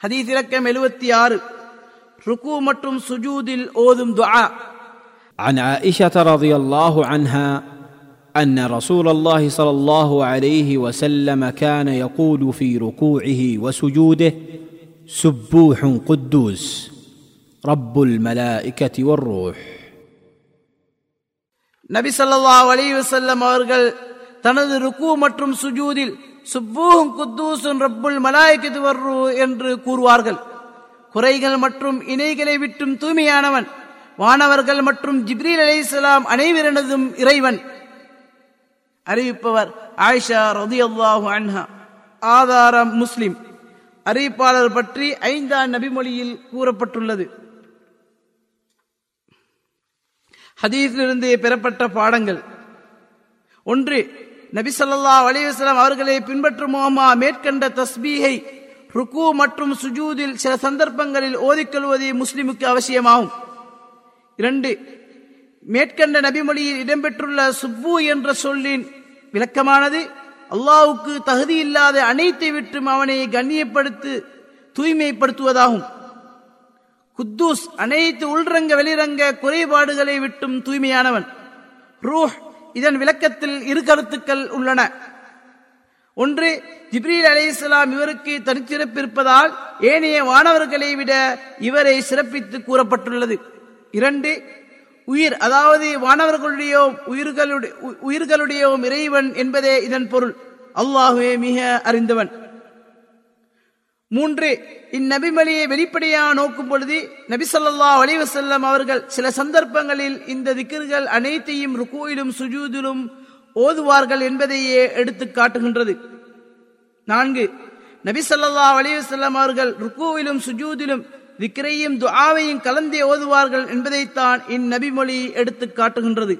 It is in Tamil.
ஹதீஸ் இலக்கம் எழுபத்தி ஆறு ருக்கு மற்றும் சுஜூதில் ஓதும் துஆ عن عائشه رضي الله عنها ان رسول الله صلى الله عليه وسلم كان يقول في ركوعه وسجوده سبوح قدوس رب الملائكه والروح நபி ஸல்லல்லாஹு அலைஹி வஸல்லம் அவர்கள் தனது ருக்கு மற்றும் சுஜூதில் சுப்பூஹும் குத்தூசுன் ரப்புல் மலாய்க்கு வர்ரு என்று கூறுவார்கள். குறைகள் மற்றும் இணைகளை விட்டும் தூய்மையானவன் வானவர்கள் மற்றும் ஜிப்ரீல் இஸ்லாம் அனைவரினதும் இறைவன். அறிவிப்பவர் ஆயிஷா ரதியல்லாஹு அன்ஹா. ஆதாரம் முஸ்லிம். அறிவிப்பாளர் பற்றி ஐந்தாம் நபிமொழியில் கூறப்பட்டுள்ளது. ஹதீஸிலிருந்து பெறப்பட்ட பாடங்கள். ஒன்று நபி ஸல்லல்லாஹு அவர்களை பின்பற்றுமோமா? மேற்கண்ட தஸ்பீகை ருக்கு மற்றும் சுஜூதில் சில சந்தர்ப்பங்களில் ஓதிக்கொள்வது முஸ்லிமுக்கு அவசியமாகும். இரண்டு மேற்கண்ட நபிமொழியில் இடம்பெற்றுள்ள சுப்பு என்ற சொல்லின் விளக்கமானது அல்லாவுக்கு தகுதி இல்லாத அனைத்தை விட்டும் அவனை கண்ணியப்படுத்து தூய்மைப்படுத்துவதாகும். குத்தூஸ் அனைத்து உள்ரங்க வெளிரங்க குறைபாடுகளை விட்டும் தூய்மையானவன். ரூஹ் இதன் விளக்கத்தில் இரு கருத்துக்கள் உள்ளன. ஒன்று ஜிப்ரீல் அலைஹிஸ்ஸலாம் இவருக்கு தனிச்சிறப்பு இருப்பதால் ஏனைய வானவர்களை விட இவரை சிறப்பித்து கூறப்பட்டுள்ளது. இரண்டு உயிர் அதாவது வானவர்களுடைய உயிர்களுடைய உயிர்களுடைய இறைவன் என்பதே இதன் பொருள். அல்லாஹுவே மிக அறிந்தவன். மூன்று இந்நபிமொழியை வெளிப்படையாக நோக்கும் பொழுது நபிசல்லா அலிவசல்லம் அவர்கள் சில சந்தர்ப்பங்களில் இந்த திக்கர்கள் அனைத்தையும் ருக்கோயிலும் சுஜூதிலும் ஓதுவார்கள் என்பதையே எடுத்து காட்டுகின்றது. நான்கு நபிசல்லா அலிவசல்லம் அவர்கள் ருக்கோவிலும் சுஜூதிலும் திக்ரையும் துஆவையும் கலந்தே ஓதுவார்கள் என்பதைத்தான் இந்நபிமொழி எடுத்து காட்டுகின்றது.